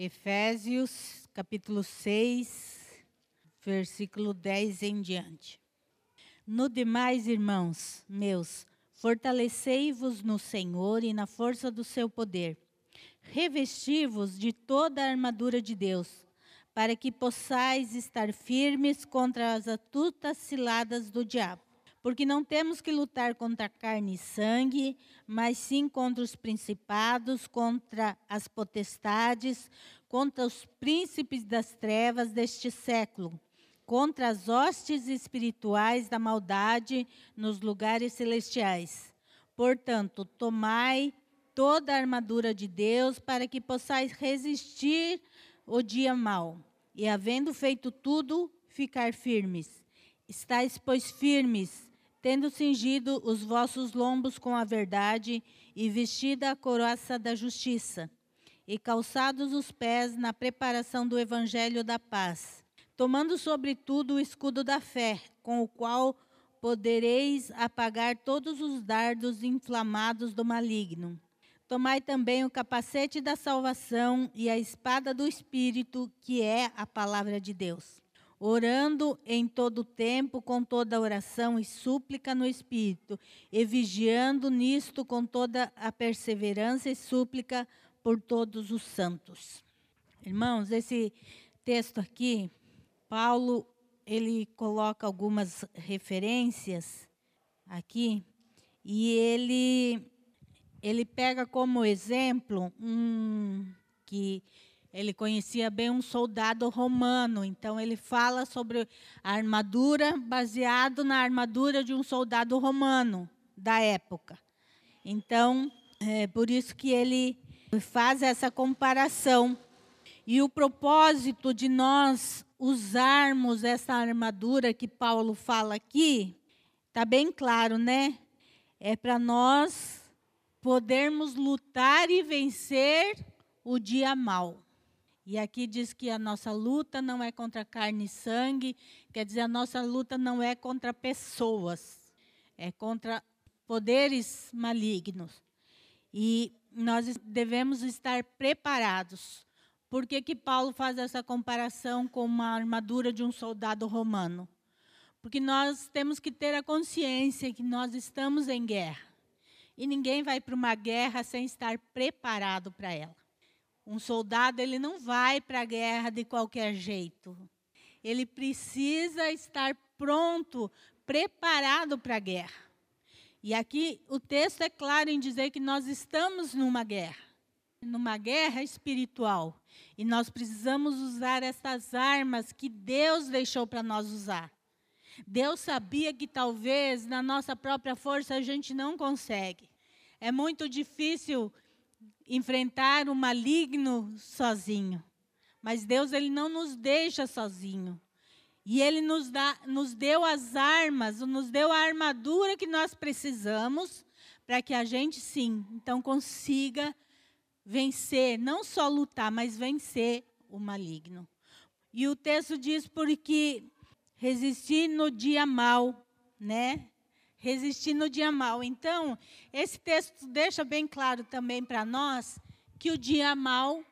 Efésios, capítulo 6, versículo 10 em diante. No demais, irmãos meus, fortalecei-vos no Senhor e na força do seu poder. Revesti-vos de toda a armadura de Deus, para que possais estar firmes contra as astutas ciladas do diabo porque não temos que lutar contra carne e sangue, mas sim contra os principados, contra as potestades, contra os príncipes das trevas deste século, contra as hostes espirituais da maldade nos lugares celestiais. Portanto, tomai toda a armadura de Deus para que possais resistir o dia mau, e havendo feito tudo, ficar firmes. Estais, pois, firmes, tendo cingido os vossos lombos com a verdade e vestida a coroaça da justiça, e calçados os pés na preparação do evangelho da paz, tomando sobretudo o escudo da fé, com o qual podereis apagar todos os dardos inflamados do maligno. Tomai também o capacete da salvação e a espada do Espírito, que é a palavra de Deus orando em todo tempo com toda oração e súplica no Espírito, e vigiando nisto com toda a perseverança e súplica por todos os santos. Irmãos, esse texto aqui, Paulo, ele coloca algumas referências aqui, e ele, ele pega como exemplo um que ele conhecia bem um soldado romano, então ele fala sobre a armadura baseado na armadura de um soldado romano da época. Então, é por isso que ele faz essa comparação. E o propósito de nós usarmos essa armadura que Paulo fala aqui, está bem claro, né? É para nós podermos lutar e vencer o dia mal. E aqui diz que a nossa luta não é contra carne e sangue, quer dizer, a nossa luta não é contra pessoas, é contra poderes malignos. E nós devemos estar preparados. Por que, que Paulo faz essa comparação com uma armadura de um soldado romano? Porque nós temos que ter a consciência que nós estamos em guerra. E ninguém vai para uma guerra sem estar preparado para ela. Um soldado ele não vai para a guerra de qualquer jeito. Ele precisa estar pronto, preparado para a guerra. E aqui o texto é claro em dizer que nós estamos numa guerra, numa guerra espiritual. E nós precisamos usar essas armas que Deus deixou para nós usar. Deus sabia que talvez na nossa própria força a gente não consegue. É muito difícil enfrentar o maligno sozinho. Mas Deus ele não nos deixa sozinho. E ele nos, dá, nos deu as armas, nos deu a armadura que nós precisamos para que a gente sim, então consiga vencer, não só lutar, mas vencer o maligno. E o texto diz porque resistir no dia mal, né? Resistir no dia mal. Então, esse texto deixa bem claro também para nós que o dia mal,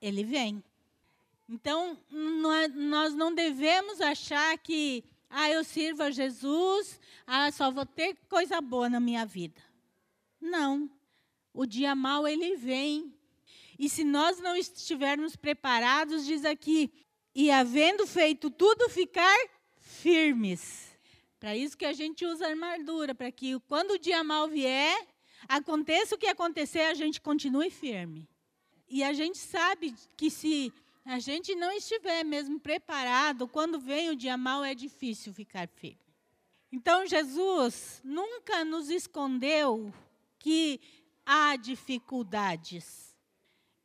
ele vem. Então, nós não devemos achar que, ah, eu sirvo a Jesus, ah, só vou ter coisa boa na minha vida. Não. O dia mal, ele vem. E se nós não estivermos preparados, diz aqui, e havendo feito tudo, ficar firmes. Para isso que a gente usa armadura, para que quando o dia mal vier, aconteça o que acontecer, a gente continue firme. E a gente sabe que se a gente não estiver mesmo preparado, quando vem o dia mal, é difícil ficar firme. Então, Jesus nunca nos escondeu que há dificuldades.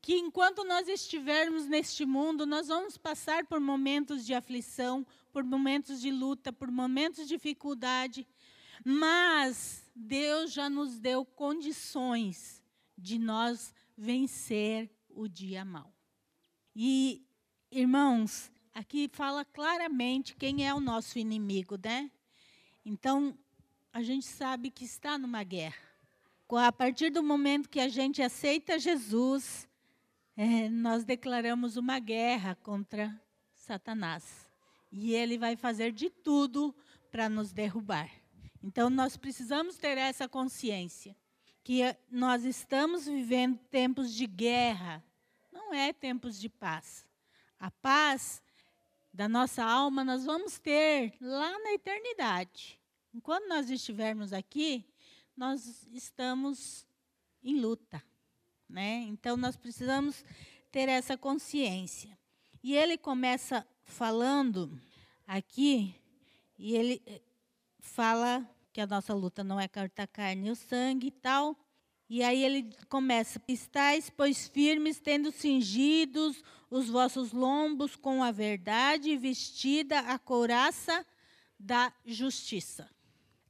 Que enquanto nós estivermos neste mundo, nós vamos passar por momentos de aflição, por momentos de luta, por momentos de dificuldade, mas Deus já nos deu condições de nós vencer o dia mal. E, irmãos, aqui fala claramente quem é o nosso inimigo, né? Então, a gente sabe que está numa guerra. A partir do momento que a gente aceita Jesus, é, nós declaramos uma guerra contra Satanás. E ele vai fazer de tudo para nos derrubar. Então, nós precisamos ter essa consciência que nós estamos vivendo tempos de guerra, não é tempos de paz. A paz da nossa alma nós vamos ter lá na eternidade. Enquanto nós estivermos aqui, nós estamos em luta, né? Então nós precisamos ter essa consciência. E ele começa falando aqui e ele eh, fala que a nossa luta não é cortar carne e o sangue e tal. E aí ele começa: Estais, pois, firmes, tendo cingidos os vossos lombos com a verdade, vestida a couraça da justiça.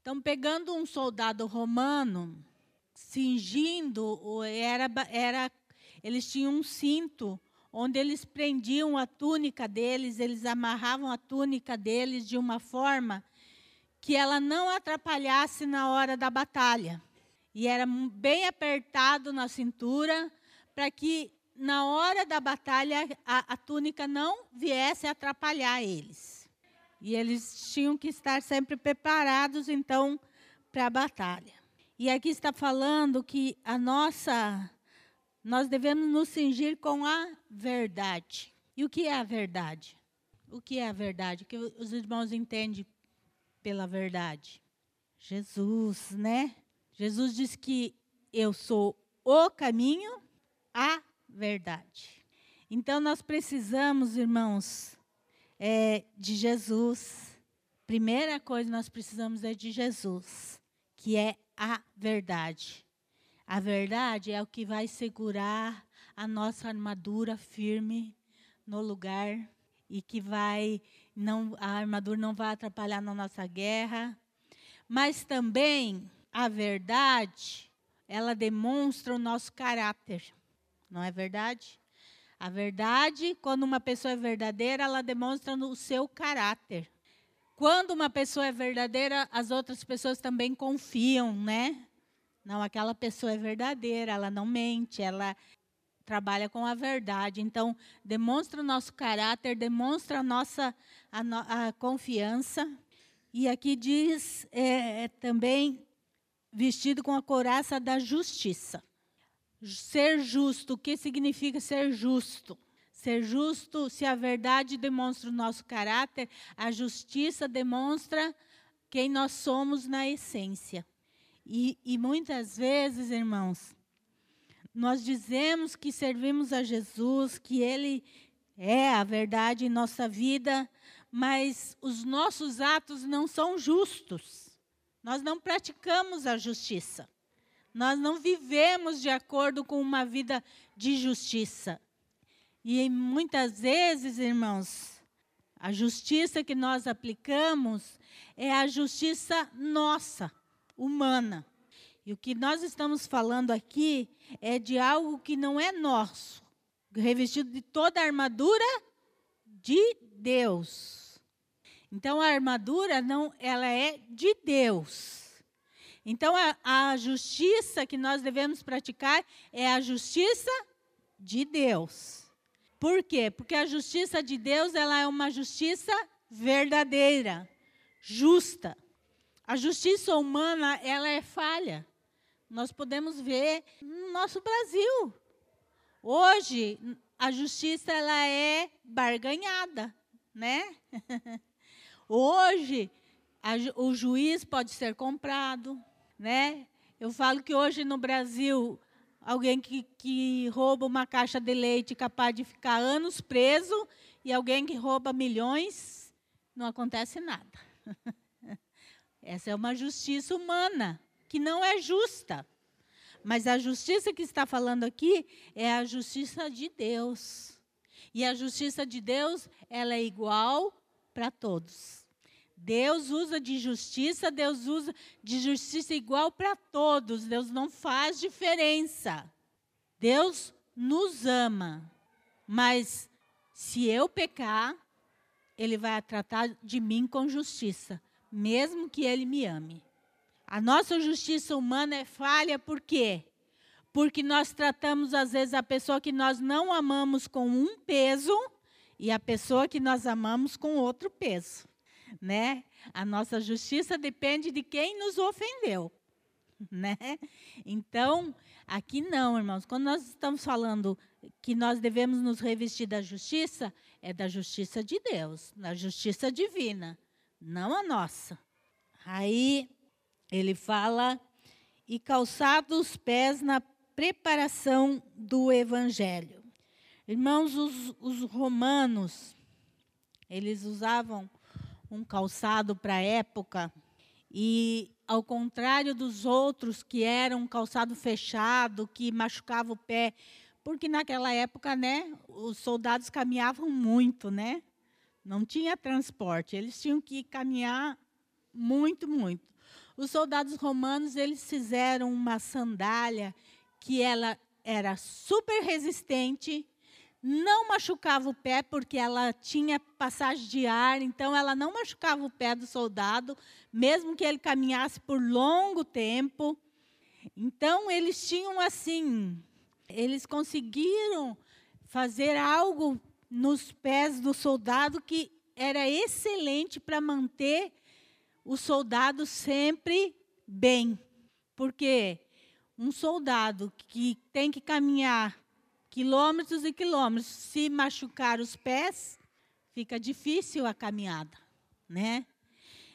Então, pegando um soldado romano, cingindo, era, era, eles tinham um cinto onde eles prendiam a túnica deles, eles amarravam a túnica deles de uma forma que ela não atrapalhasse na hora da batalha. E era bem apertado na cintura para que na hora da batalha a, a túnica não viesse atrapalhar eles. E eles tinham que estar sempre preparados então para a batalha. E aqui está falando que a nossa nós devemos nos cingir com a verdade. E o que é a verdade? O que é a verdade? O que os irmãos entendem pela verdade? Jesus, né? Jesus diz que eu sou o caminho, a verdade. Então nós precisamos, irmãos, é, de Jesus. Primeira coisa nós precisamos é de Jesus, que é a verdade. A verdade é o que vai segurar a nossa armadura firme no lugar e que vai não a armadura não vai atrapalhar na nossa guerra, mas também a verdade, ela demonstra o nosso caráter. Não é verdade? A verdade, quando uma pessoa é verdadeira, ela demonstra o seu caráter. Quando uma pessoa é verdadeira, as outras pessoas também confiam, né? Não, aquela pessoa é verdadeira, ela não mente, ela trabalha com a verdade. Então, demonstra o nosso caráter, demonstra a nossa a, no, a confiança. E aqui diz é, é, também vestido com a couraça da justiça. Ser justo, o que significa ser justo? Ser justo, se a verdade demonstra o nosso caráter, a justiça demonstra quem nós somos na essência. E, e muitas vezes, irmãos, nós dizemos que servimos a Jesus, que Ele é a verdade em nossa vida, mas os nossos atos não são justos. Nós não praticamos a justiça. Nós não vivemos de acordo com uma vida de justiça. E muitas vezes, irmãos, a justiça que nós aplicamos é a justiça nossa humana. E o que nós estamos falando aqui é de algo que não é nosso, revestido de toda a armadura de Deus. Então a armadura não, ela é de Deus. Então a, a justiça que nós devemos praticar é a justiça de Deus. Por quê? Porque a justiça de Deus ela é uma justiça verdadeira, justa. A justiça humana, ela é falha. Nós podemos ver no nosso Brasil. Hoje, a justiça ela é barganhada, né? Hoje, a, o juiz pode ser comprado, né? Eu falo que hoje no Brasil, alguém que, que rouba uma caixa de leite capaz de ficar anos preso e alguém que rouba milhões, não acontece nada. Essa é uma justiça humana, que não é justa. Mas a justiça que está falando aqui é a justiça de Deus. E a justiça de Deus, ela é igual para todos. Deus usa de justiça, Deus usa de justiça igual para todos. Deus não faz diferença. Deus nos ama. Mas se eu pecar, ele vai tratar de mim com justiça mesmo que ele me ame. A nossa justiça humana é falha por quê? porque nós tratamos, às vezes, a pessoa que nós não amamos com um peso e a pessoa que nós amamos com outro peso. Né? A nossa justiça depende de quem nos ofendeu. Né? Então, aqui não, irmãos. Quando nós estamos falando que nós devemos nos revestir da justiça, é da justiça de Deus, da justiça divina, não a nossa. Aí ele fala e calçado os pés na preparação do evangelho. Irmãos, os, os romanos, eles usavam um calçado para a época e ao contrário dos outros que eram um calçado fechado, que machucava o pé, porque naquela época, né, os soldados caminhavam muito, né? Não tinha transporte, eles tinham que caminhar muito, muito. Os soldados romanos, eles fizeram uma sandália que ela era super resistente, não machucava o pé porque ela tinha passagem de ar, então ela não machucava o pé do soldado, mesmo que ele caminhasse por longo tempo. Então eles tinham assim, eles conseguiram fazer algo nos pés do soldado que era excelente para manter o soldado sempre bem. Porque um soldado que tem que caminhar quilômetros e quilômetros, se machucar os pés, fica difícil a caminhada, né?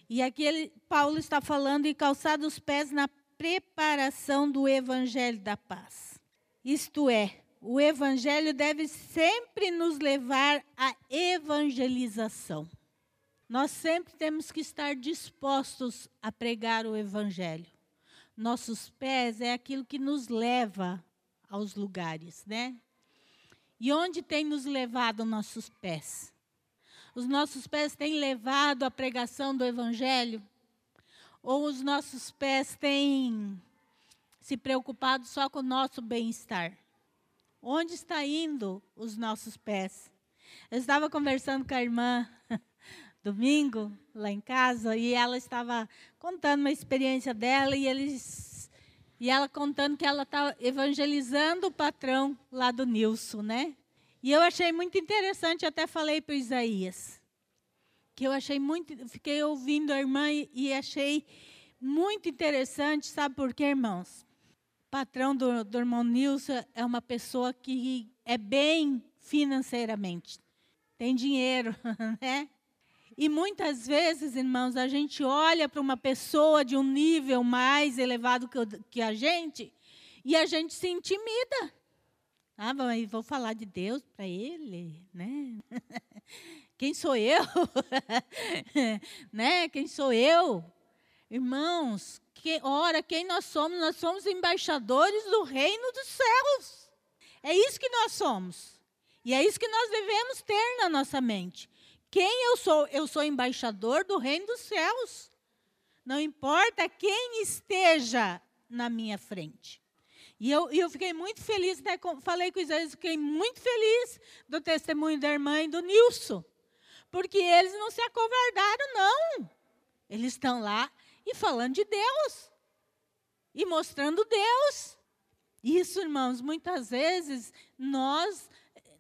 E aqui ele, Paulo está falando em calçar os pés na preparação do evangelho da paz. Isto é, o evangelho deve sempre nos levar à evangelização. Nós sempre temos que estar dispostos a pregar o evangelho. Nossos pés é aquilo que nos leva aos lugares, né? E onde tem nos levado nossos pés? Os nossos pés têm levado a pregação do evangelho? Ou os nossos pés têm se preocupado só com o nosso bem-estar? Onde está indo os nossos pés? Eu estava conversando com a irmã domingo lá em casa e ela estava contando uma experiência dela e eles e ela contando que ela estava evangelizando o patrão lá do Nilson, né? E eu achei muito interessante, até falei para o Isaías, que eu achei muito, fiquei ouvindo a irmã e, e achei muito interessante, sabe por quê, irmãos? Patrão do, do irmão Nilson é uma pessoa que é bem financeiramente, tem dinheiro, né? E muitas vezes, irmãos, a gente olha para uma pessoa de um nível mais elevado que, que a gente e a gente se intimida. Ah, mas vou falar de Deus para ele, né? Quem sou eu? né? Quem sou eu? Irmãos, que, ora, quem nós somos? Nós somos embaixadores do reino dos céus. É isso que nós somos. E é isso que nós devemos ter na nossa mente. Quem eu sou? Eu sou embaixador do reino dos céus. Não importa quem esteja na minha frente. E eu, eu fiquei muito feliz, né, falei com o Isaías, fiquei muito feliz do testemunho da irmã e do Nilson. Porque eles não se acovardaram, não. Eles estão lá e falando de Deus. E mostrando Deus. Isso, irmãos, muitas vezes nós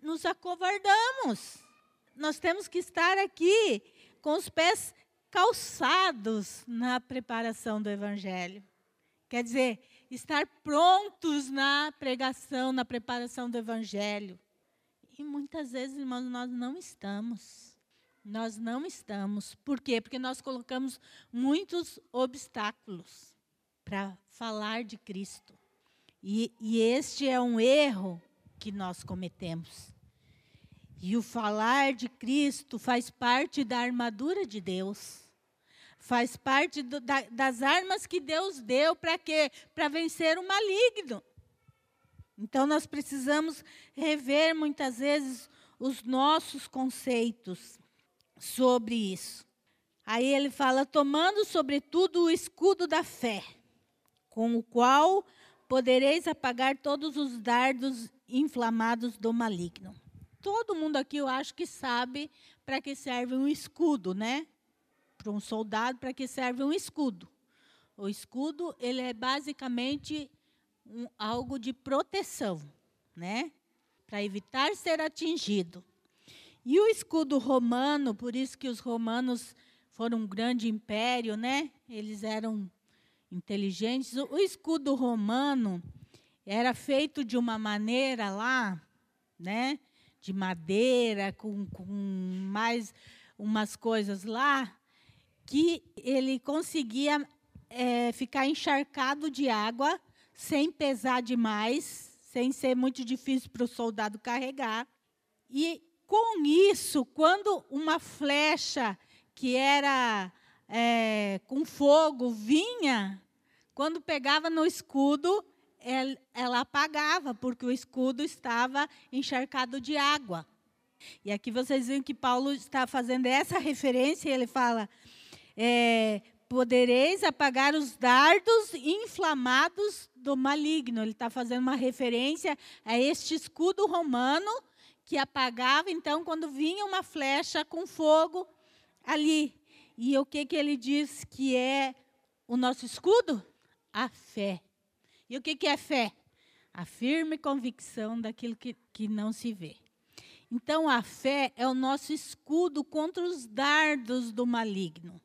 nos acovardamos nós temos que estar aqui com os pés calçados na preparação do Evangelho. Quer dizer, estar prontos na pregação, na preparação do Evangelho. E muitas vezes, irmãos, nós não estamos. Nós não estamos. Por quê? Porque nós colocamos muitos obstáculos para falar de Cristo. E, e este é um erro que nós cometemos. E o falar de Cristo faz parte da armadura de Deus. Faz parte do, da, das armas que Deus deu para quê? Para vencer o maligno. Então nós precisamos rever muitas vezes os nossos conceitos sobre isso. Aí ele fala: tomando sobretudo o escudo da fé, com o qual podereis apagar todos os dardos inflamados do maligno todo mundo aqui, eu acho que sabe para que serve um escudo, né? Para um soldado, para que serve um escudo. O escudo, ele é basicamente um, algo de proteção, né? Para evitar ser atingido. E o escudo romano, por isso que os romanos foram um grande império, né? Eles eram inteligentes. O escudo romano era feito de uma maneira lá, né? De madeira, com, com mais umas coisas lá, que ele conseguia é, ficar encharcado de água sem pesar demais, sem ser muito difícil para o soldado carregar. E com isso, quando uma flecha que era é, com fogo vinha, quando pegava no escudo, ela, apagava, porque o escudo estava encharcado de água. E aqui vocês veem que Paulo está fazendo essa referência, ele fala: é, podereis apagar os dardos inflamados do maligno. Ele está fazendo uma referência a este escudo romano que apagava, então, quando vinha uma flecha com fogo ali. E o que, que ele diz que é o nosso escudo? A fé. E o que, que é fé? A firme convicção daquilo que, que não se vê. Então, a fé é o nosso escudo contra os dardos do maligno.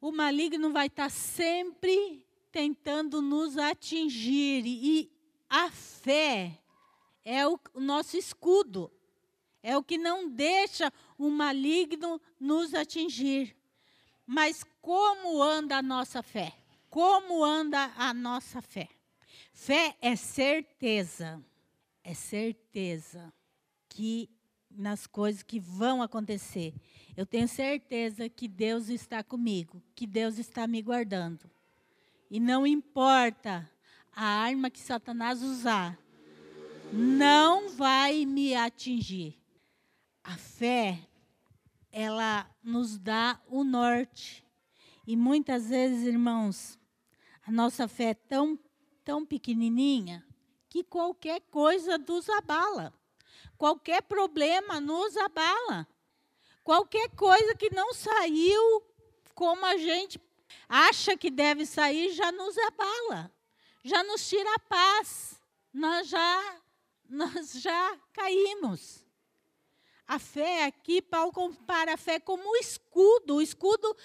O maligno vai estar sempre tentando nos atingir, e a fé é o, nosso escudo, é o que não deixa o maligno nos atingir. Mas como anda a nossa fé? Como anda a nossa fé? Fé é certeza, é certeza que nas coisas que vão acontecer. Eu tenho certeza que Deus está comigo, que Deus está me guardando. E não importa a arma que Satanás usar, não vai me atingir. A fé, ela nos dá o norte. E muitas vezes, irmãos, a nossa fé é tão, tão pequenininha que qualquer coisa nos abala. Qualquer problema nos abala. Qualquer coisa que não saiu como a gente acha que deve sair já nos abala. Já nos tira a paz. Nós já nós já caímos. A fé aqui, Paulo compara a fé como o escudo. O escudo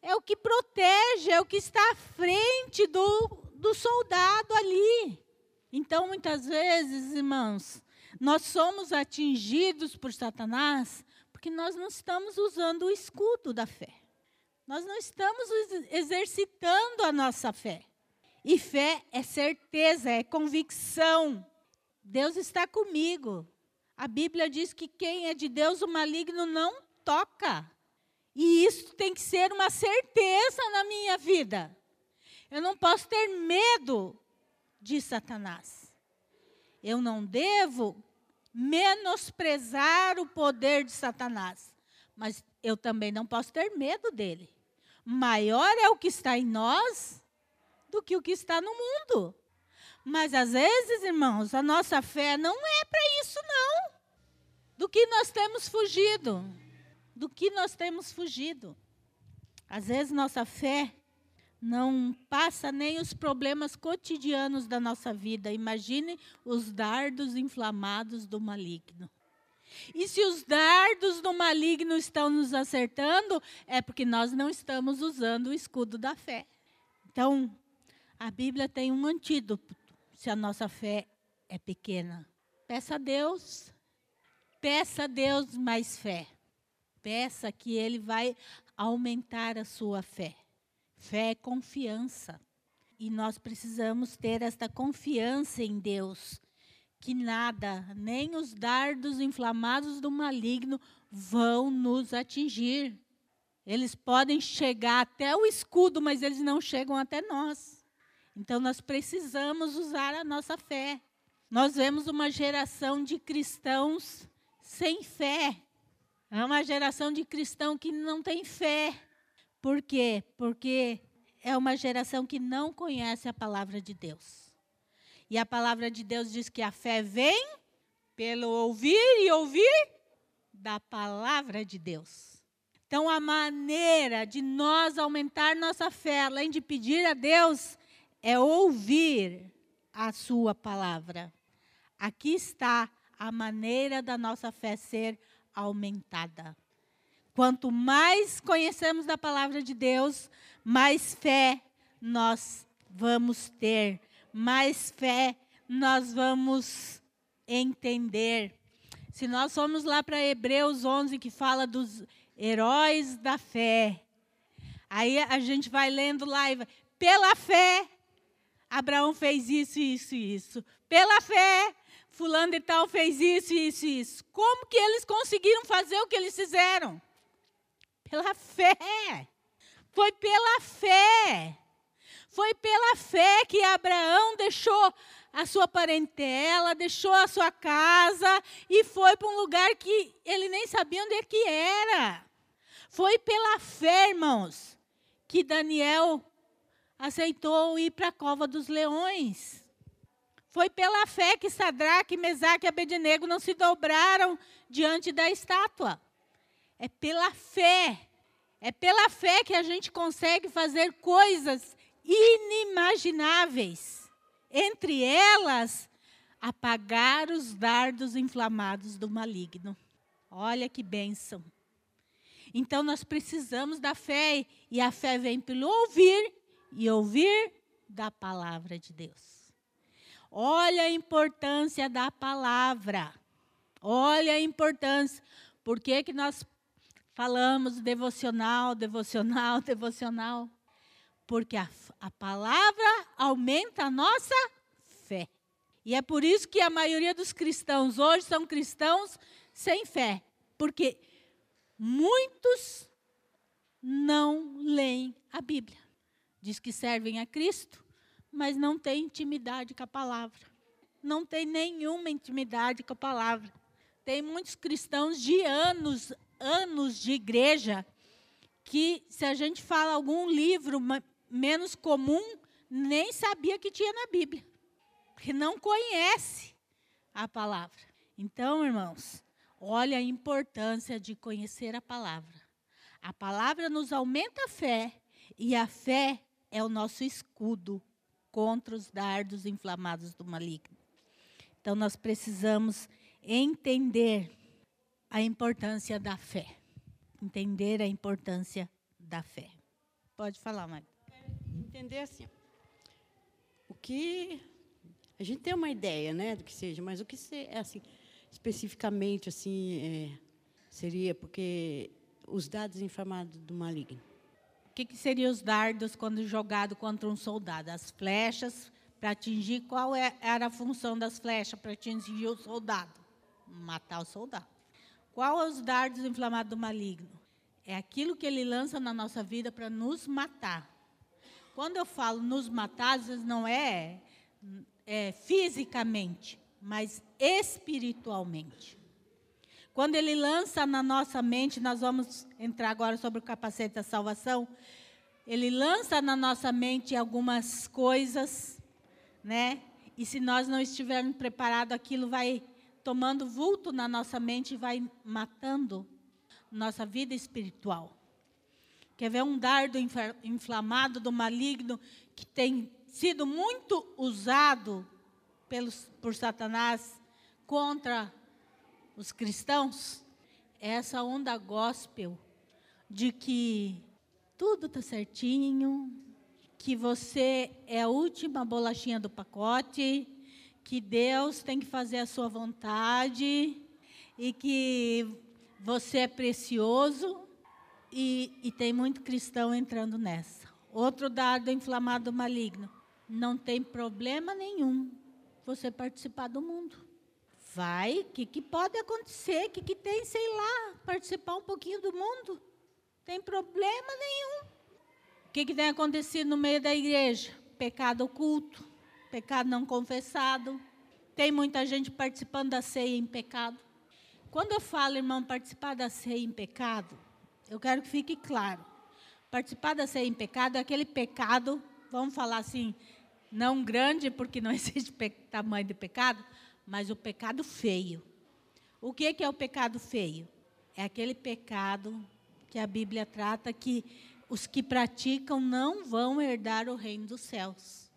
é o que protege, é o que está à frente do, do soldado ali. Então, muitas vezes, irmãos, nós somos atingidos por Satanás porque nós não estamos usando o escudo da fé. Nós não estamos exercitando a nossa fé. E fé é certeza, é convicção. Deus está comigo. A Bíblia diz que quem é de Deus, o maligno não toca. E isso tem que ser uma certeza na minha vida. Eu não posso ter medo de Satanás. Eu não devo menosprezar o poder de Satanás. Mas eu também não posso ter medo dele. Maior é o que está em nós do que o que está no mundo. Mas às vezes, irmãos, a nossa fé não é para isso, não. Do que nós temos fugido. Do que nós temos fugido. Às vezes, nossa fé não passa nem os problemas cotidianos da nossa vida. Imagine os dardos inflamados do maligno. E se os dardos do maligno estão nos acertando, é porque nós não estamos usando o escudo da fé. Então, a Bíblia tem um antídoto se a nossa fé é pequena. Peça a Deus, peça a Deus mais fé. Peça que Ele vai aumentar a sua fé. Fé é confiança. E nós precisamos ter esta confiança em Deus, que nada, nem os dardos inflamados do maligno vão nos atingir. Eles podem chegar até o escudo, mas eles não chegam até nós. Então nós precisamos usar a nossa fé. Nós vemos uma geração de cristãos sem fé. É uma geração de cristão que não tem fé. Por quê? Porque é uma geração que não conhece a palavra de Deus. E a palavra de Deus diz que a fé vem pelo ouvir e ouvir da palavra de Deus. Então, a maneira de nós aumentar nossa fé, além de pedir a Deus, é ouvir a sua palavra. Aqui está a maneira da nossa fé ser aumentada. Quanto mais conhecemos da palavra de Deus, mais fé nós vamos ter, mais fé nós vamos entender. Se nós formos lá para Hebreus 11, que fala dos heróis da fé, aí a gente vai lendo lá e vai, pela fé, Abraão fez isso, isso e isso. Pela fé, fulano e tal fez isso, isso e isso. Como que eles conseguiram fazer o que eles fizeram? Pela fé. Foi pela fé. Foi pela fé que Abraão deixou a sua parentela, deixou a sua casa e foi para um lugar que ele nem sabia onde é que era. Foi pela fé, irmãos, que Daniel aceitou ir para a cova dos leões. Foi pela fé que Sadraque, Mesaque e Abednego não se dobraram diante da estátua. É pela fé. É pela fé que a gente consegue fazer coisas inimagináveis. Entre elas, apagar os dardos inflamados do maligno. Olha que bênção. Então nós precisamos da fé, e a fé vem pelo ouvir e ouvir da palavra de Deus. Olha a importância da palavra. Olha a importância. Por que, que nós falamos devocional, devocional, devocional? Porque a, a palavra aumenta a nossa fé. E é por isso que a maioria dos cristãos hoje são cristãos sem fé. Porque muitos não leem a Bíblia. Diz que servem a Cristo, mas não têm intimidade com a palavra. Não tem nenhuma intimidade com a palavra. Tem muitos cristãos de anos, anos de igreja, que se a gente fala algum livro menos comum, nem sabia que tinha na Bíblia. Porque não conhece a palavra. Então, irmãos, olha a importância de conhecer a palavra. A palavra nos aumenta a fé e a fé é o nosso escudo contra os dardos inflamados do maligno. Então nós precisamos entender a importância da fé. Entender a importância da fé. Pode falar, Maria. Entender assim. O que a gente tem uma ideia, né, do que seja, mas o que é assim especificamente assim é, seria porque os dados inflamados do maligno que, que seriam os dardos quando jogado contra um soldado? As flechas, para atingir, qual é, era a função das flechas para atingir o soldado? Matar o soldado. Qual é os dardos inflamados do maligno? É aquilo que ele lança na nossa vida para nos matar. Quando eu falo nos matar, às vezes não é, é fisicamente, mas espiritualmente. Quando ele lança na nossa mente, nós vamos entrar agora sobre o capacete da salvação. Ele lança na nossa mente algumas coisas, né? E se nós não estivermos preparados, aquilo vai tomando vulto na nossa mente e vai matando nossa vida espiritual. Quer ver um dardo inflamado do maligno que tem sido muito usado pelos, por Satanás contra os cristãos, essa onda gospel de que tudo está certinho, que você é a última bolachinha do pacote, que Deus tem que fazer a sua vontade e que você é precioso e, e tem muito cristão entrando nessa. Outro dado inflamado maligno. Não tem problema nenhum você participar do mundo. Vai, o que, que pode acontecer? O que, que tem, sei lá, participar um pouquinho do mundo? Tem problema nenhum. O que, que tem acontecido no meio da igreja? Pecado oculto, pecado não confessado. Tem muita gente participando da ceia em pecado. Quando eu falo, irmão, participar da ceia em pecado, eu quero que fique claro. Participar da ceia em pecado é aquele pecado, vamos falar assim, não grande, porque não existe tamanho de pecado, mas o pecado feio. O que, é o pecado feio? É aquele pecado que a Bíblia trata que os que praticam não vão herdar o reino dos céus.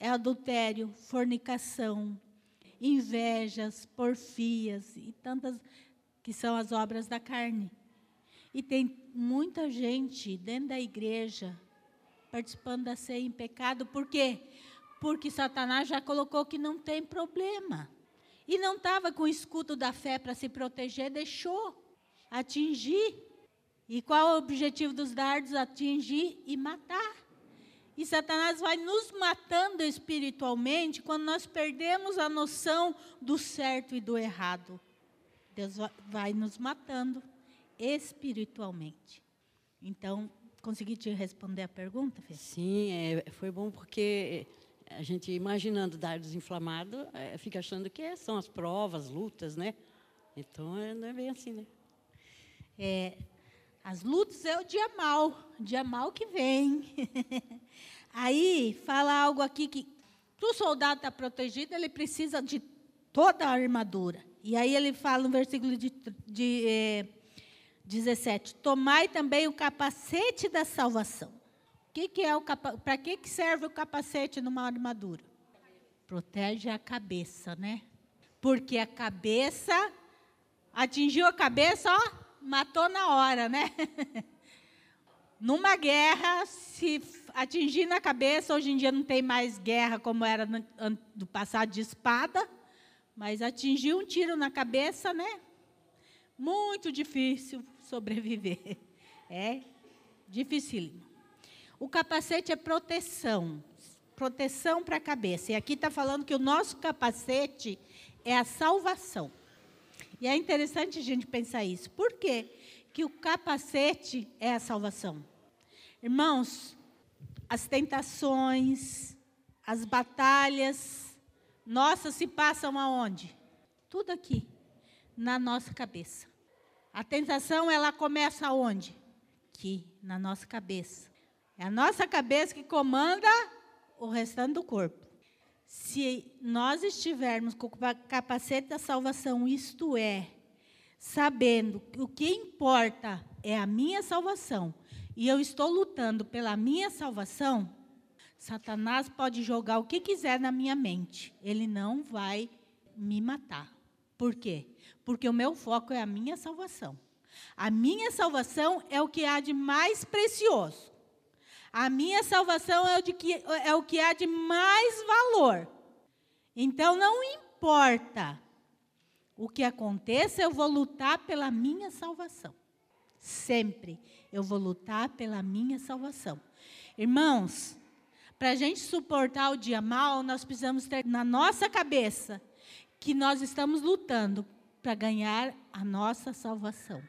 é adultério, fornicação, invejas, porfias e tantas que são as obras da carne. E tem muita gente dentro da igreja participando da ceia em pecado, por quê? Porque Satanás já colocou que não tem problema. E não estava com o escudo da fé para se proteger, deixou atingir. E qual é o objetivo dos dardos? Atingir e matar. E Satanás vai nos matando espiritualmente quando nós perdemos a noção do certo e do errado. Deus vai nos matando espiritualmente. Então, consegui te responder a pergunta, Fê? Sim, é, foi bom porque a gente imaginando dardos inflamados, é, fica achando que são as provas, lutas, né? Então, é, não é bem assim, né? É, as lutas é o dia mal, dia mal que vem. Aí fala algo aqui que o soldado está protegido, ele precisa de toda a armadura. E aí ele fala no versículo de, de é, 17: Tomai também o capacete da salvação. Que, que é o Para que, que serve o capacete numa armadura? Protege a cabeça, né? Porque a cabeça atingiu a cabeça, ó, matou na hora, né? Numa guerra, se atingir na cabeça, hoje em dia não tem mais guerra como era no, no passado de espada, mas atingir um tiro na cabeça, né? Muito difícil sobreviver. É dificílimo. O capacete é proteção, proteção para a cabeça. E aqui está falando que o nosso capacete é a salvação. E é interessante a gente pensar isso. Por quê? Que o capacete é a salvação. Irmãos, as tentações, as batalhas nossas se passam aonde? Tudo aqui, na nossa cabeça. A tentação, ela começa aonde? Aqui, na nossa cabeça. É a nossa cabeça que comanda o restante do corpo se nós estivermos com o capacete da salvação, isto é, sabendo que o que importa é a minha salvação, e eu estou lutando pela minha salvação, Satanás pode jogar o que quiser na minha mente, ele não vai me matar. Por quê? Porque o meu foco é a minha salvação. A minha salvação é o que há de mais precioso. A minha salvação é o, que, é o que há de mais valor. Então não importa o que aconteça, eu vou lutar pela minha salvação. Sempre eu vou lutar pela minha salvação. Irmãos, para a gente suportar o dia mal, nós precisamos ter na nossa cabeça que nós estamos lutando para ganhar a nossa salvação.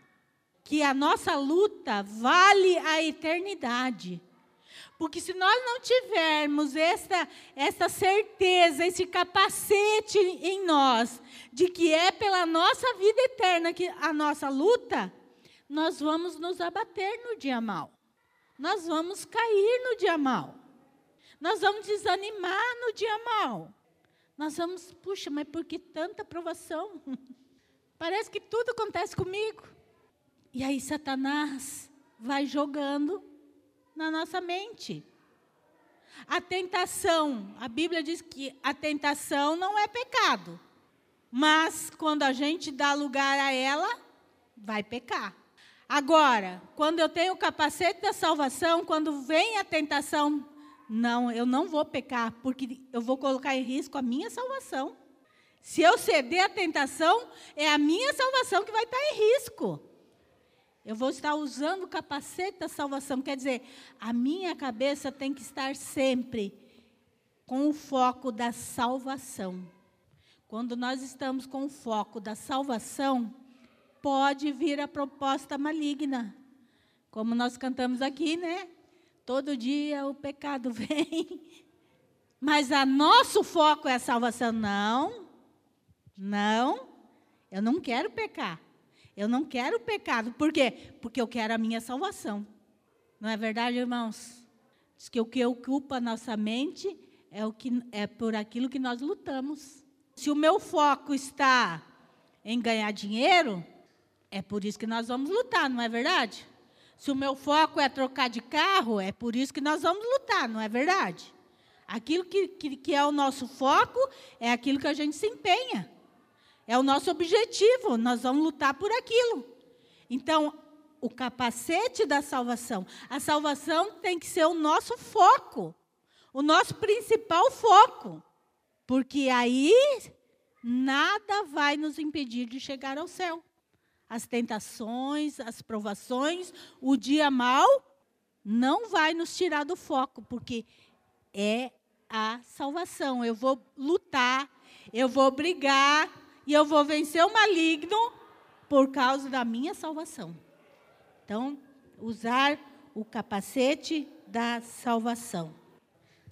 Que a nossa luta vale a eternidade. Porque se nós não tivermos essa, essa certeza, esse capacete em nós, de que é pela nossa vida eterna que a nossa luta, nós vamos nos abater no dia mal. Nós vamos cair no dia mal. Nós vamos desanimar no dia mal. Nós vamos, puxa, mas por que tanta provação? Parece que tudo acontece comigo. E aí Satanás vai jogando na nossa mente. A tentação, a Bíblia diz que a tentação não é pecado. Mas quando a gente dá lugar a ela, vai pecar. Agora, quando eu tenho o capacete da salvação, quando vem a tentação, não, eu não vou pecar, porque eu vou colocar em risco a minha salvação. Se eu ceder à tentação, é a minha salvação que vai estar em risco. Eu vou estar usando o capacete da salvação. Quer dizer, a minha cabeça tem que estar sempre com o foco da salvação. Quando nós estamos com o foco da salvação, pode vir a proposta maligna. Como nós cantamos aqui, né? Todo dia o pecado vem. Mas a nosso foco é a salvação. Não, não, eu não quero pecar. Eu não quero o pecado. Por quê? Porque eu quero a minha salvação. Não é verdade, irmãos? Diz que o que ocupa a nossa mente é, o que, é por aquilo que nós lutamos. Se o meu foco está em ganhar dinheiro, é por isso que nós vamos lutar, não é verdade? Se o meu foco é trocar de carro, é por isso que nós vamos lutar, não é verdade? Aquilo que, que, que é o nosso foco é aquilo que a gente se empenha. É o nosso objetivo, nós vamos lutar por aquilo. Então, o capacete da salvação. A salvação tem que ser o nosso foco, o nosso principal foco. Porque aí nada vai nos impedir de chegar ao céu. As tentações, as provações, o dia mal não vai nos tirar do foco, porque é a salvação. Eu vou lutar, eu vou brigar e eu vou vencer o maligno por causa da minha salvação. Então, usar o capacete da salvação.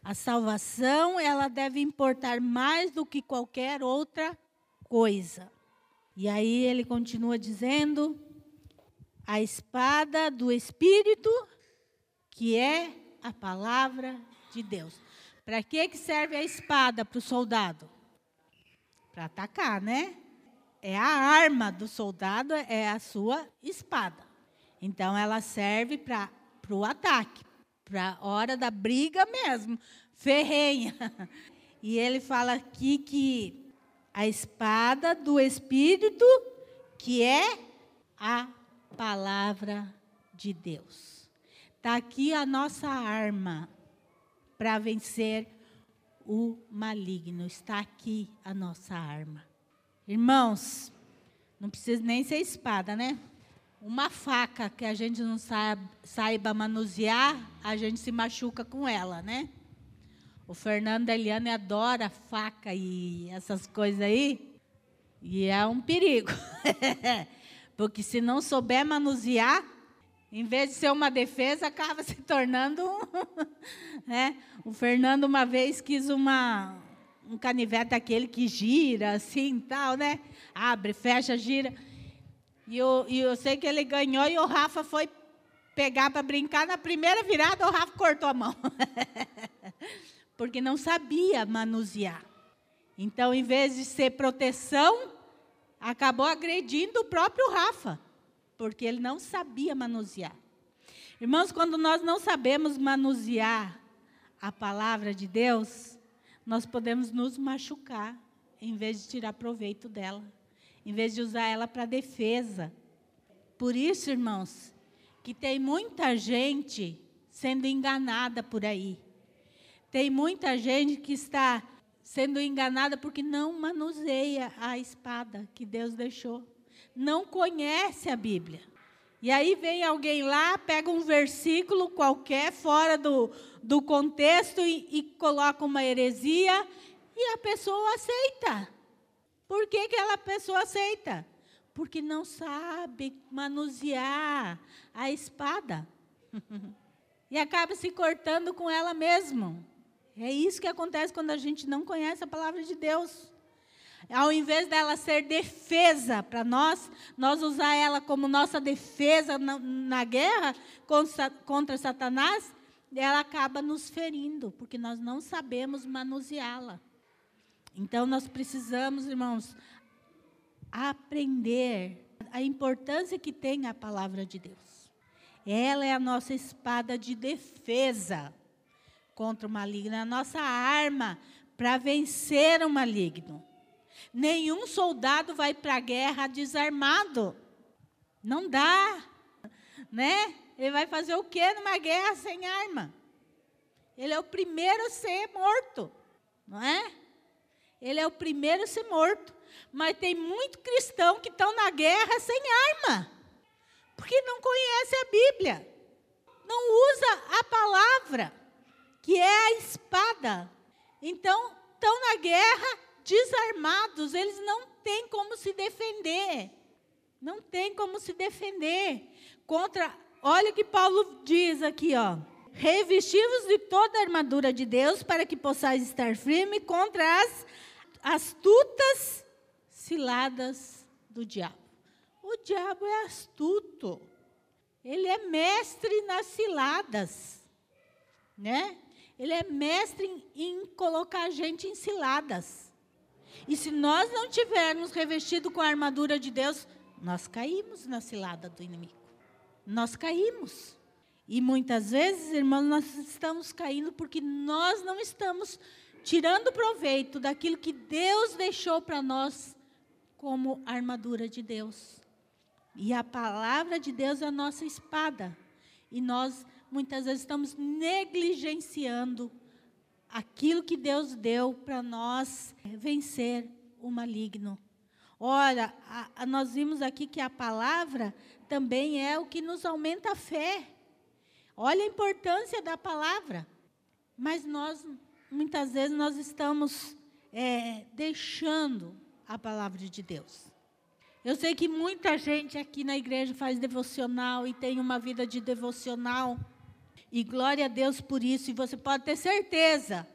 A salvação, ela deve importar mais do que qualquer outra coisa. E aí ele continua dizendo: a espada do Espírito, que é a palavra de Deus. Para que, que serve a espada para o soldado? Para atacar, né? É a arma do soldado, é a sua espada. Então ela serve para o ataque, para a hora da briga mesmo, ferrenha. E ele fala aqui que a espada do Espírito, que é a palavra de Deus. Está aqui a nossa arma para vencer o maligno. Está aqui a nossa arma. Irmãos, não precisa nem ser espada, né? Uma faca que a gente não saiba, manusear, a gente se machuca com ela, né? O Fernando Eliane adora faca e essas coisas aí. E é um perigo. Porque se não souber manusear, em vez de ser uma defesa, acaba se tornando. né? O Fernando uma vez quis uma, um canivete aquele que gira assim tal, né? Abre, fecha, gira. E eu, e eu sei que ele ganhou e o Rafa foi pegar para brincar. Na primeira virada, o Rafa cortou a mão. Porque não sabia manusear. Então, em vez de ser proteção, acabou agredindo o próprio Rafa. Porque ele não sabia manusear. Irmãos, quando nós não sabemos manusear a palavra de Deus, nós podemos nos machucar em vez de tirar proveito dela em vez de usar ela para defesa. Por isso, irmãos, que tem muita gente sendo enganada por aí. Tem muita gente que está sendo enganada porque não manuseia a espada que Deus deixou. Não conhece a Bíblia. E aí vem alguém lá, pega um versículo qualquer, fora do, do contexto, e, e coloca uma heresia, e a pessoa aceita. Por que, que aquela pessoa aceita? Porque não sabe manusear a espada. e acaba se cortando com ela mesmo. É isso que acontece quando a gente não conhece a palavra de Deus. Ao invés dela ser defesa para nós, nós usar ela como nossa defesa na, na guerra contra, contra Satanás, ela acaba nos ferindo, porque nós não sabemos manuseá-la. Então nós precisamos, irmãos, aprender a importância que tem a palavra de Deus. Ela é a nossa espada de defesa contra o maligno, é a nossa arma para vencer o maligno. Nenhum soldado vai para a guerra desarmado. Não dá, né? Ele vai fazer o quê numa guerra sem arma? Ele é o primeiro a ser morto, não é? Ele é o primeiro a ser morto. Mas tem muito cristão que estão na guerra sem arma. Porque não conhece a Bíblia. Não usa a palavra, que é a espada. Então, estão na guerra desarmados. Eles não têm como se defender. Não tem como se defender contra. Olha o que Paulo diz aqui, ó. Revestivos de toda a armadura de Deus para que possais estar firme contra as astutas ciladas do diabo. O diabo é astuto. Ele é mestre nas ciladas, né? Ele é mestre em, em colocar a gente em ciladas. E se nós não tivermos revestido com a armadura de Deus, nós caímos na cilada do inimigo. Nós caímos. E muitas vezes, irmãos, nós estamos caindo porque nós não estamos tirando proveito daquilo que Deus deixou para nós como armadura de Deus. E a palavra de Deus é a nossa espada. E nós muitas vezes estamos negligenciando aquilo que Deus deu para nós vencer o maligno. Ora, a, a, nós vimos aqui que a palavra também é o que nos aumenta a fé. Olha a importância da palavra. Mas nós, muitas vezes, nós estamos é, deixando a palavra de Deus. Eu sei que muita gente aqui na igreja faz devocional e tem uma vida de devocional. E glória a Deus por isso. E você pode ter certeza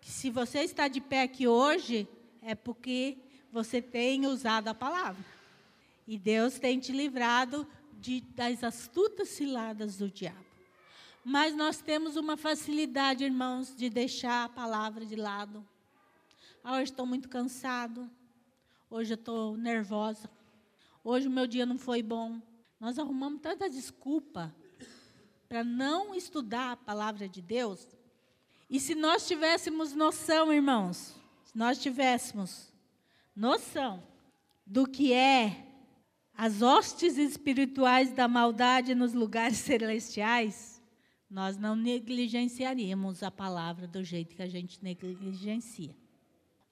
que se você está de pé aqui hoje, é porque você tem usado a palavra. E Deus tem te livrado de, das astutas ciladas do diabo. Mas nós temos uma facilidade, irmãos, de deixar a palavra de lado. Ah, hoje estou muito cansado. Hoje eu estou nervosa. Hoje o meu dia não foi bom. Nós arrumamos tanta desculpa para não estudar a palavra de Deus. E se nós tivéssemos noção, irmãos, se nós tivéssemos noção do que é as hostes espirituais da maldade nos lugares celestiais, nós não negligenciaríamos a palavra do jeito que a gente negligencia.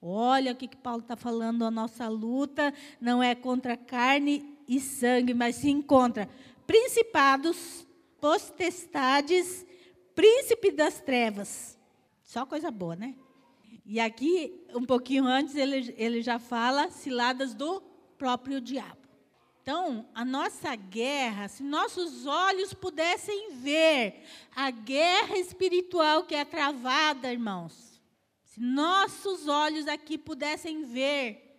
Olha o que, que Paulo está falando, a nossa luta não é contra carne e sangue, mas sim contra principados, potestades, príncipe das trevas. Só coisa boa, né? E aqui, um pouquinho antes, ele, ele já fala ciladas do próprio diabo. Então, a nossa guerra, se nossos olhos pudessem ver a guerra espiritual que é travada, irmãos, se nossos olhos aqui pudessem ver,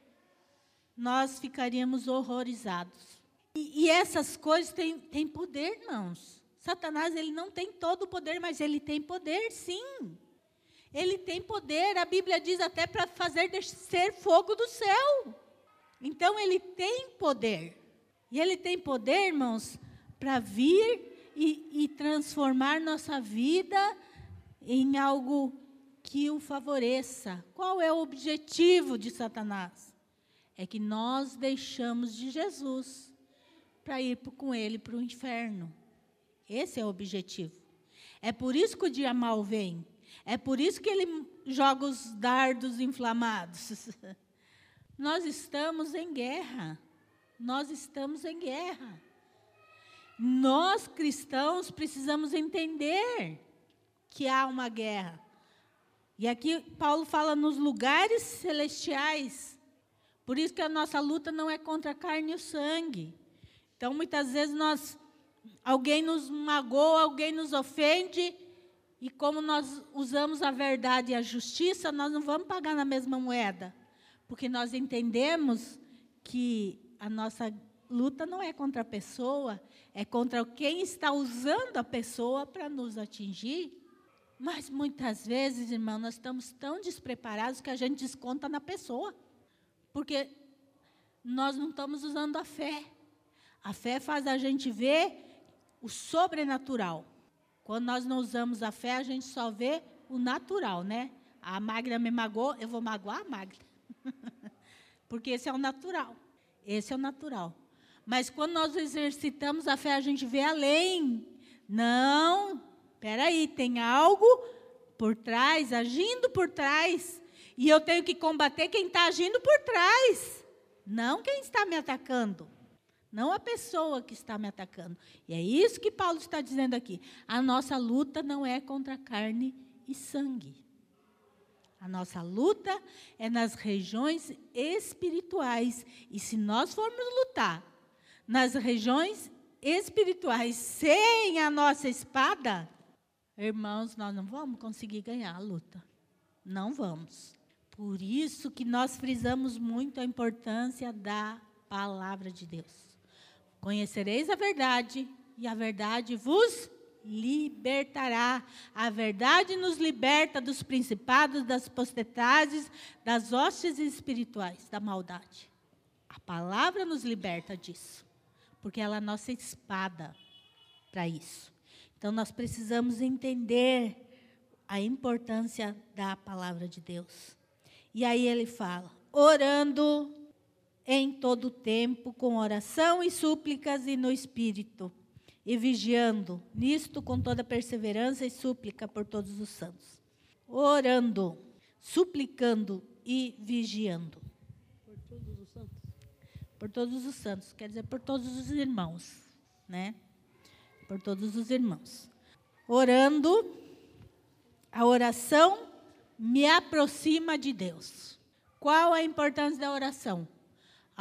nós ficaríamos horrorizados. E, e essas coisas têm, têm poder, irmãos. Satanás, ele não tem todo o poder, mas ele tem poder, sim. Ele tem poder, a Bíblia diz até para fazer descer fogo do céu. Então, ele tem poder. E Ele tem poder, irmãos, para vir e, e transformar nossa vida em algo que o favoreça. Qual é o objetivo de Satanás? É que nós deixamos de Jesus para ir com ele para o inferno. Esse é o objetivo. É por isso que o dia mal vem. É por isso que ele joga os dardos inflamados. Nós estamos em guerra nós estamos em guerra. Nós cristãos precisamos entender que há uma guerra. E aqui Paulo fala nos lugares celestiais. Por isso que a nossa luta não é contra a carne e o sangue. Então, muitas vezes nós alguém nos magoa, alguém nos ofende, e como nós usamos a verdade e a justiça, nós não vamos pagar na mesma moeda, porque nós entendemos que a nossa luta não é contra a pessoa, é contra quem está usando a pessoa para nos atingir. Mas muitas vezes, irmão, nós estamos tão despreparados que a gente desconta na pessoa. Porque nós não estamos usando a fé. A fé faz a gente ver o sobrenatural. Quando nós não usamos a fé, a gente só vê o natural, né? A magra me magoou, eu vou magoar a magra. Porque esse é o natural. Esse é o natural. Mas quando nós exercitamos a fé, a gente vê além. Não, aí, tem algo por trás, agindo por trás. E eu tenho que combater quem está agindo por trás. Não quem está me atacando. Não a pessoa que está me atacando. E é isso que Paulo está dizendo aqui. A nossa luta não é contra carne e sangue. A nossa luta é nas regiões espirituais. E se nós formos lutar nas regiões espirituais sem a nossa espada, irmãos, nós não vamos conseguir ganhar a luta. Não vamos. Por isso que nós frisamos muito a importância da palavra de Deus. Conhecereis a verdade e a verdade vos libertará. A verdade nos liberta dos principados, das potestades, das hostes espirituais, da maldade. A palavra nos liberta disso, porque ela é a nossa espada para isso. Então nós precisamos entender a importância da palavra de Deus. E aí ele fala: orando em todo tempo, com oração e súplicas e no espírito, e vigiando, nisto com toda perseverança e súplica por todos os santos. Orando, suplicando e vigiando. Por todos os santos. Por todos os santos, quer dizer, por todos os irmãos, né? Por todos os irmãos. Orando, a oração me aproxima de Deus. Qual a importância da oração?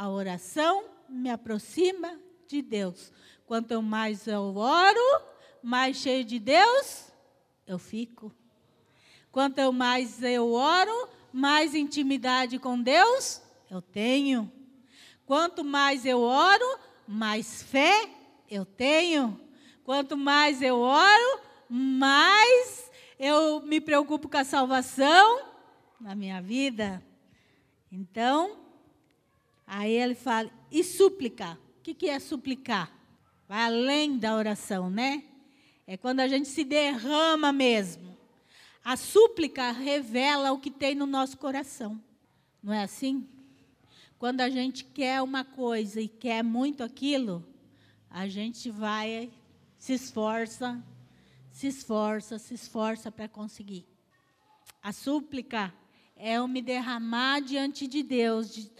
A oração me aproxima de Deus. Quanto mais eu oro, mais cheio de Deus eu fico. Quanto mais eu oro, mais intimidade com Deus eu tenho. Quanto mais eu oro, mais fé eu tenho. Quanto mais eu oro, mais eu me preocupo com a salvação na minha vida. Então, aí ele fala, e súplica. O que, que é suplicar? Vai além da oração, né? É quando a gente se derrama mesmo. A súplica revela o que tem no nosso coração. Não é assim? Quando a gente quer uma coisa e quer muito aquilo, a gente vai, se esforça, se esforça, se esforça para conseguir. A súplica é eu me derramar diante de Deus de,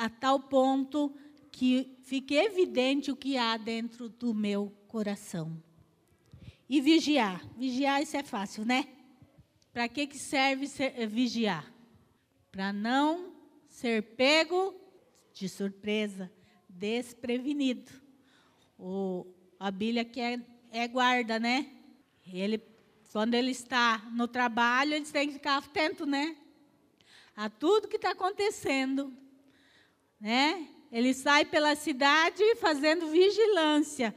a tal ponto que fique evidente o que há dentro do meu coração. E vigiar. Vigiar, isso é fácil, né? Para que, que serve ser, eh, vigiar? Para não ser pego de surpresa, desprevenido. O, a Bíblia que é, é guarda, né? Ele quando ele está no trabalho, ele tem que ficar atento, né? A tudo que está acontecendo, né? Ele sai pela cidade fazendo vigilância.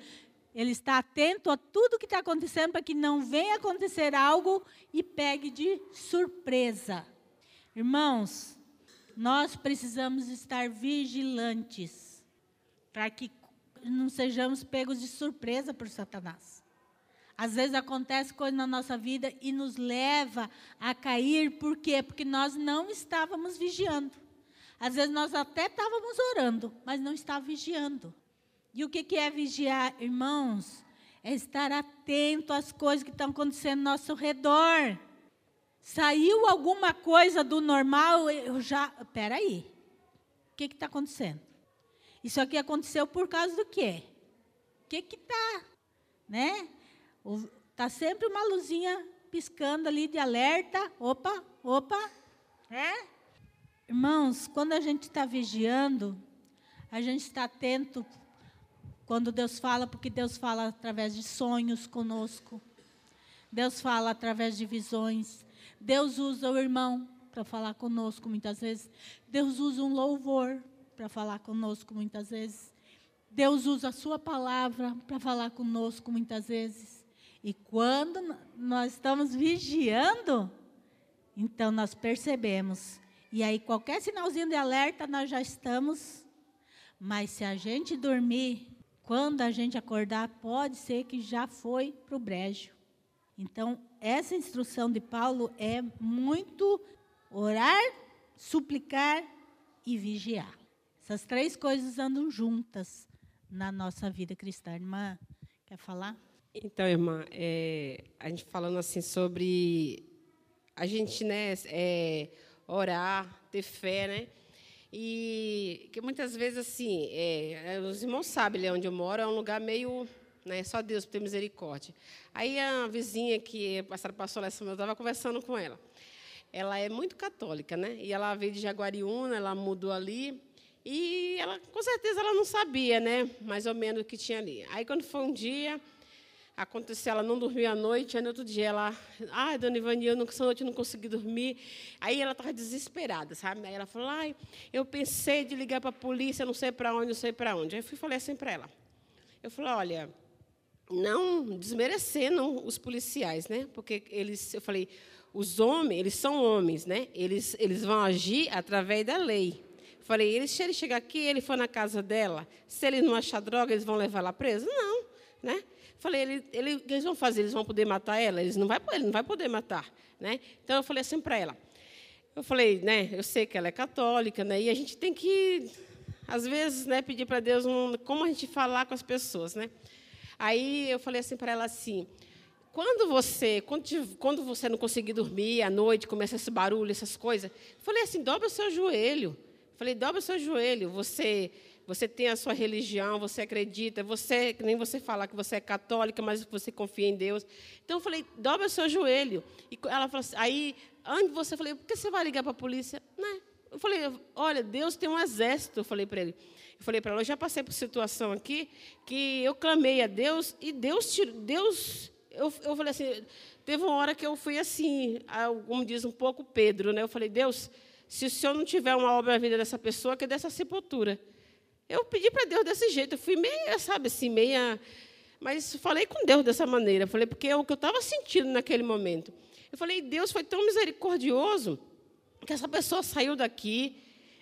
Ele está atento a tudo que está acontecendo para que não venha acontecer algo e pegue de surpresa. Irmãos, nós precisamos estar vigilantes para que não sejamos pegos de surpresa por Satanás. Às vezes acontece coisa na nossa vida e nos leva a cair, por quê? Porque nós não estávamos vigiando. Às vezes nós até estávamos orando, mas não estávamos vigiando. E o que é vigiar, irmãos? É estar atento às coisas que estão acontecendo ao nosso redor. Saiu alguma coisa do normal, eu já. Peraí. O que está acontecendo? Isso aqui aconteceu por causa do quê? O que está? Né? Está sempre uma luzinha piscando ali de alerta. Opa, opa. É? Irmãos, quando a gente está vigiando, a gente está atento quando Deus fala, porque Deus fala através de sonhos conosco. Deus fala através de visões. Deus usa o irmão para falar conosco muitas vezes. Deus usa um louvor para falar conosco muitas vezes. Deus usa a sua palavra para falar conosco muitas vezes. E quando nós estamos vigiando, então nós percebemos. E aí, qualquer sinalzinho de alerta, nós já estamos. Mas se a gente dormir, quando a gente acordar, pode ser que já foi para o brejo. Então, essa instrução de Paulo é muito orar, suplicar e vigiar. Essas três coisas andam juntas na nossa vida cristã. Irmã, quer falar? Então, irmã, é, a gente falando assim sobre a gente, né, é, orar, ter fé, né? E que muitas vezes, assim, é, os irmãos sabem, ali onde eu moro é um lugar meio, né, só Deus ter misericórdia. Aí a vizinha que a pastora passou lá, eu estava conversando com ela. Ela é muito católica, né? E ela veio de Jaguariúna, ela mudou ali. E ela, com certeza, ela não sabia, né? Mais ou menos o que tinha ali. Aí, quando foi um dia, Aconteceu, ela não dormiu à noite, aí no outro dia ela, ai, dona Ivani, eu essa noite não consegui dormir. Aí ela estava desesperada, sabe? Aí ela falou, ai, eu pensei de ligar para a polícia, não sei para onde, não sei para onde. Aí eu fui falei assim para ela. Eu falei, olha, não desmerecendo os policiais, né? Porque eles, eu falei, os homens, eles são homens, né? Eles, eles vão agir através da lei. Eu falei, ele, se ele chegar aqui, ele for na casa dela, se ele não achar droga, eles vão levar ela presa? Não, né? Falei, ele, ele, eles vão fazer? Eles vão poder matar ela? Eles não vai, ele não vai poder matar. Né? Então, eu falei assim para ela. Eu falei, né, eu sei que ela é católica, né, e a gente tem que, às vezes, né, pedir para Deus um, como a gente falar com as pessoas. Né? Aí eu falei assim para ela assim, quando você, quando, quando, você não conseguir dormir à noite, começa esse barulho, essas coisas, eu falei assim, dobra o seu joelho. Eu falei, dobra o seu joelho. Você você tem a sua religião, você acredita, você, nem você fala que você é católica, mas você confia em Deus. Então eu falei, dobra o seu joelho. E ela falou assim, aí, antes você, falei, por que você vai ligar para a polícia? Né? Eu falei, olha, Deus tem um exército, eu falei para ele. Eu falei para ela, eu já passei por situação aqui que eu clamei a Deus e Deus, Deus eu, eu falei assim, teve uma hora que eu fui assim, como diz um pouco Pedro, né? Eu falei, Deus, se o Senhor não tiver uma obra na vida dessa pessoa, que é dessa sepultura. Eu pedi para Deus desse jeito, eu fui meia, sabe assim, meia. Mas falei com Deus dessa maneira, falei, porque é o que eu estava sentindo naquele momento. Eu falei, Deus foi tão misericordioso que essa pessoa saiu daqui,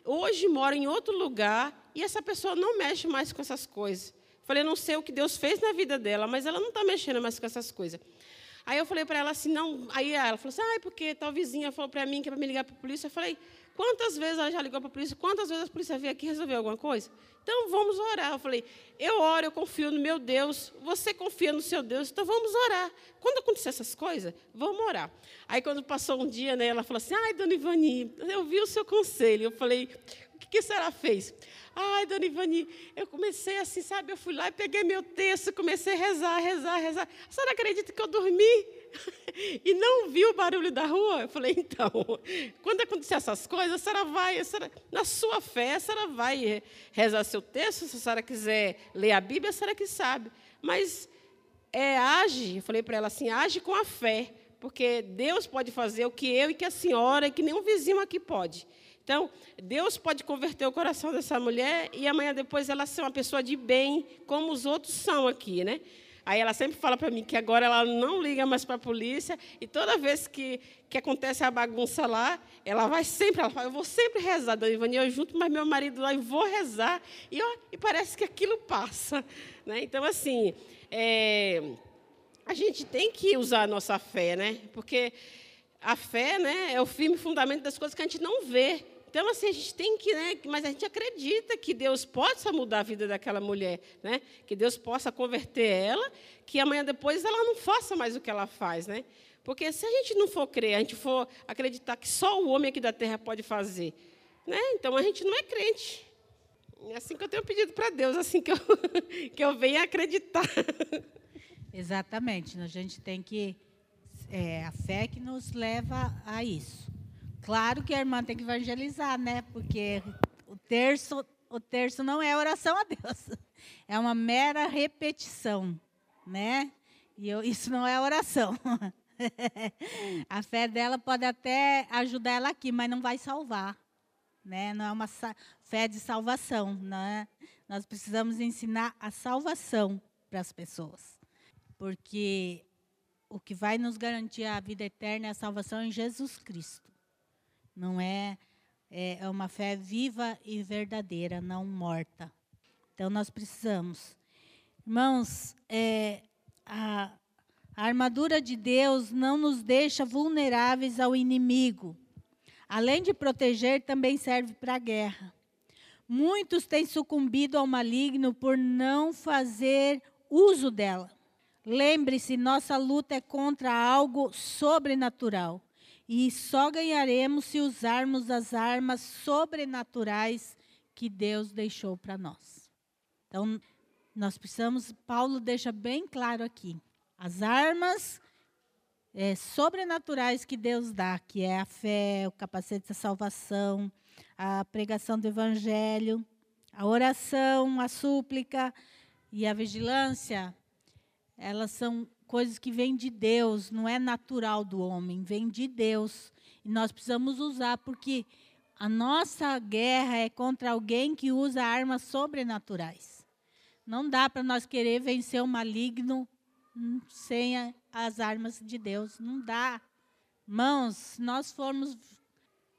hoje mora em outro lugar e essa pessoa não mexe mais com essas coisas. Falei, não sei o que Deus fez na vida dela, mas ela não está mexendo mais com essas coisas. Aí eu falei para ela assim, não. Aí ela falou assim, ah, porque tal vizinha falou para mim que é para me ligar para a polícia. Eu falei, quantas vezes ela já ligou para a polícia? Quantas vezes a polícia veio aqui resolver alguma coisa? Então vamos orar. Eu falei, eu oro, eu confio no meu Deus, você confia no seu Deus, então vamos orar. Quando acontecer essas coisas, vamos orar. Aí quando passou um dia, né, ela falou assim, ai, dona Ivani, eu vi o seu conselho. Eu falei, o que, que senhora fez? Ai, dona Ivani, eu comecei assim, sabe, eu fui lá e peguei meu texto, comecei a rezar, rezar, rezar. A senhora acredita que eu dormi? e não vi o barulho da rua? Eu falei, então, quando acontecer essas coisas, a senhora vai, a senhora, na sua fé, a senhora vai rezar seu texto, se a senhora quiser ler a Bíblia, a senhora que sabe. Mas é, age, eu falei para ela assim, age com a fé, porque Deus pode fazer o que eu e que a senhora e que nenhum vizinho aqui pode. Então, Deus pode converter o coração dessa mulher e amanhã depois ela ser uma pessoa de bem, como os outros são aqui, né? Aí ela sempre fala para mim que agora ela não liga mais para a polícia e toda vez que, que acontece a bagunça lá, ela vai sempre, ela fala, eu vou sempre rezar, Dona Ivani, eu junto mais meu marido lá e vou rezar. E, ó, e parece que aquilo passa. Né? Então, assim, é, a gente tem que usar a nossa fé, né? porque a fé né, é o firme fundamento das coisas que a gente não vê. Então, assim, a gente tem que, né, mas a gente acredita que Deus possa mudar a vida daquela mulher, né? Que Deus possa converter ela, que amanhã depois ela não faça mais o que ela faz, né? Porque se a gente não for crer, a gente for acreditar que só o homem aqui da terra pode fazer, né? Então a gente não é crente. É assim que eu tenho pedido para Deus, assim que eu, que eu venha acreditar. Exatamente. A gente tem que. É a fé que nos leva a isso. Claro que a irmã tem que evangelizar, né? Porque o terço, o terço não é oração a Deus. É uma mera repetição, né? E eu, isso não é oração. a fé dela pode até ajudar ela aqui, mas não vai salvar, né? Não é uma fé de salvação, né? Nós precisamos ensinar a salvação para as pessoas, porque o que vai nos garantir a vida eterna é a salvação em Jesus Cristo. Não é, é, é uma fé viva e verdadeira, não morta. Então nós precisamos. Irmãos, é, a, a armadura de Deus não nos deixa vulneráveis ao inimigo. Além de proteger, também serve para a guerra. Muitos têm sucumbido ao maligno por não fazer uso dela. Lembre-se, nossa luta é contra algo sobrenatural. E só ganharemos se usarmos as armas sobrenaturais que Deus deixou para nós. Então, nós precisamos, Paulo deixa bem claro aqui, as armas é, sobrenaturais que Deus dá, que é a fé, o capacete da salvação, a pregação do evangelho, a oração, a súplica e a vigilância, elas são coisas que vêm de Deus, não é natural do homem, vem de Deus. E nós precisamos usar, porque a nossa guerra é contra alguém que usa armas sobrenaturais. Não dá para nós querer vencer o maligno sem as armas de Deus. Não dá. Mãos, se nós formos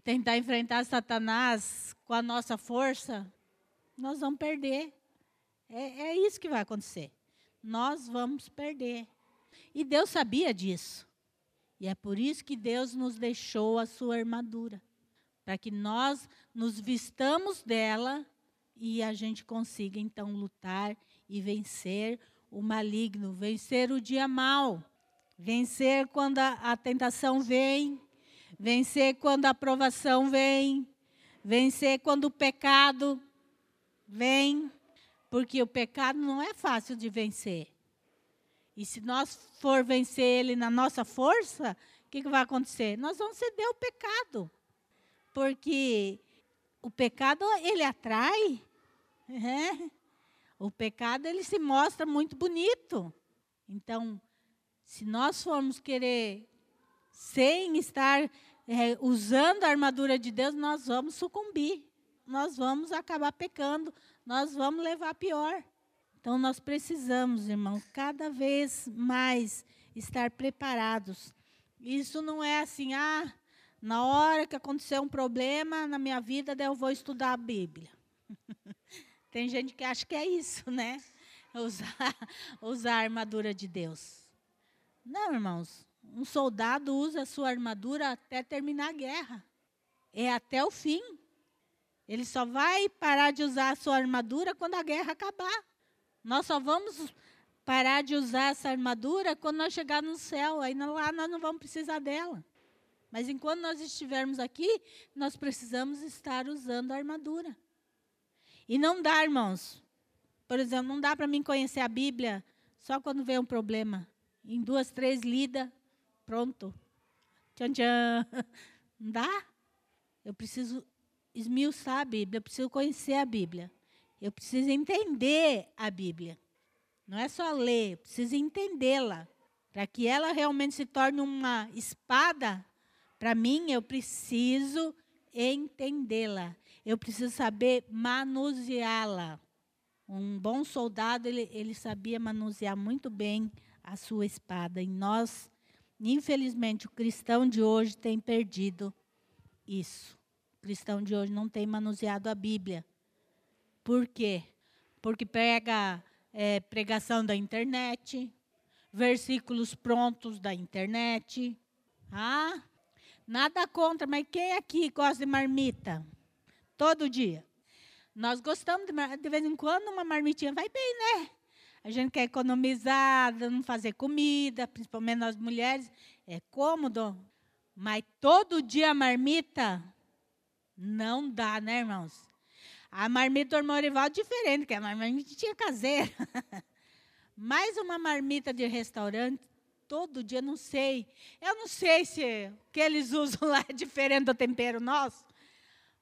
tentar enfrentar Satanás com a nossa força, nós vamos perder. É, é isso que vai acontecer. nós vamos perder. E Deus sabia disso. E é por isso que Deus nos deixou a sua armadura para que nós nos vistamos dela e a gente consiga então lutar e vencer o maligno, vencer o dia mal, vencer quando a, a tentação vem, vencer quando a provação vem, vencer quando o pecado vem, porque o pecado não é fácil de vencer. E se nós for vencer ele na nossa força, o que, que vai acontecer? Nós vamos ceder ao pecado. Porque o pecado, ele atrai. É. O pecado, ele se mostra muito bonito. Então, se nós formos querer, sem estar é, usando a armadura de Deus, nós vamos sucumbir. Nós vamos acabar pecando. Nós vamos levar pior. Então, nós precisamos, irmãos, cada vez mais estar preparados. Isso não é assim, ah, na hora que acontecer um problema na minha vida, eu vou estudar a Bíblia. Tem gente que acha que é isso, né? Usar, usar a armadura de Deus. Não, irmãos. Um soldado usa a sua armadura até terminar a guerra. É até o fim. Ele só vai parar de usar a sua armadura quando a guerra acabar. Nós só vamos parar de usar essa armadura quando nós chegar no céu. Aí lá nós não vamos precisar dela. Mas enquanto nós estivermos aqui, nós precisamos estar usando a armadura. E não dá, irmãos. Por exemplo, não dá para mim conhecer a Bíblia só quando vem um problema. Em duas, três lidas, pronto. Tchan, tchan. Não dá? Eu preciso esmiuçar a Bíblia, eu preciso conhecer a Bíblia. Eu preciso entender a Bíblia. Não é só ler, eu preciso entendê-la. Para que ela realmente se torne uma espada para mim, eu preciso entendê-la. Eu preciso saber manuseá-la. Um bom soldado, ele, ele sabia manusear muito bem a sua espada. E nós, infelizmente, o cristão de hoje tem perdido isso. O cristão de hoje não tem manuseado a Bíblia. Por quê? Porque pega é, pregação da internet, versículos prontos da internet. Ah, Nada contra, mas quem aqui gosta de marmita? Todo dia. Nós gostamos de, de vez em quando uma marmitinha vai bem, né? A gente quer economizar, não fazer comida, principalmente nós mulheres, é cômodo. Mas todo dia marmita não dá, né, irmãos? A marmita do irmão é diferente, que a marmitinha caseira. Mais uma marmita de restaurante todo dia, não sei. Eu não sei se o que eles usam lá é diferente do tempero nosso.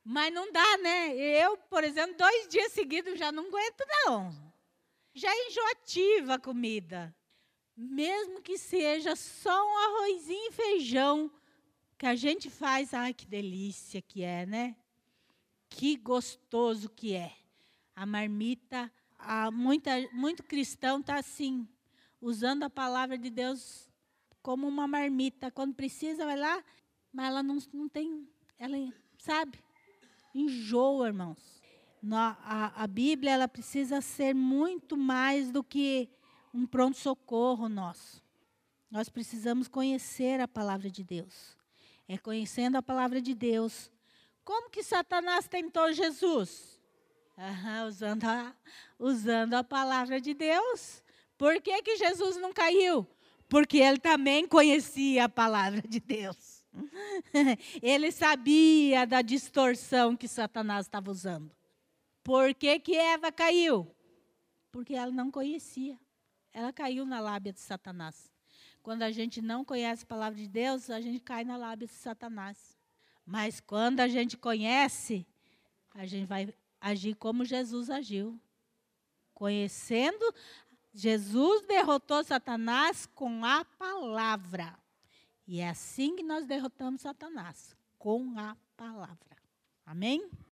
Mas não dá, né? Eu, por exemplo, dois dias seguidos já não aguento, não. Já é enjoativa a comida. Mesmo que seja só um arrozinho e feijão que a gente faz, ai que delícia que é, né? Que gostoso que é. A marmita, a muita, muito cristão está assim, usando a palavra de Deus como uma marmita. Quando precisa, vai lá, mas ela não, não tem, ela, sabe? Enjoa, irmãos. A, a Bíblia, ela precisa ser muito mais do que um pronto-socorro nosso. Nós precisamos conhecer a palavra de Deus. É conhecendo a palavra de Deus. Como que Satanás tentou Jesus? Usando, a, usando a palavra de Deus. Por que, que Jesus não caiu? Porque ele também conhecia a palavra de Deus. Ele sabia da distorção que Satanás estava usando. Por que, que Eva caiu? Porque ela não conhecia. Ela caiu na lábia de Satanás. Quando a gente não conhece a palavra de Deus, a gente cai na lábia de Satanás. Mas quando a gente conhece, a gente vai agir como Jesus agiu. Conhecendo Jesus derrotou Satanás com a palavra. E é assim que nós derrotamos Satanás com a palavra. Amém?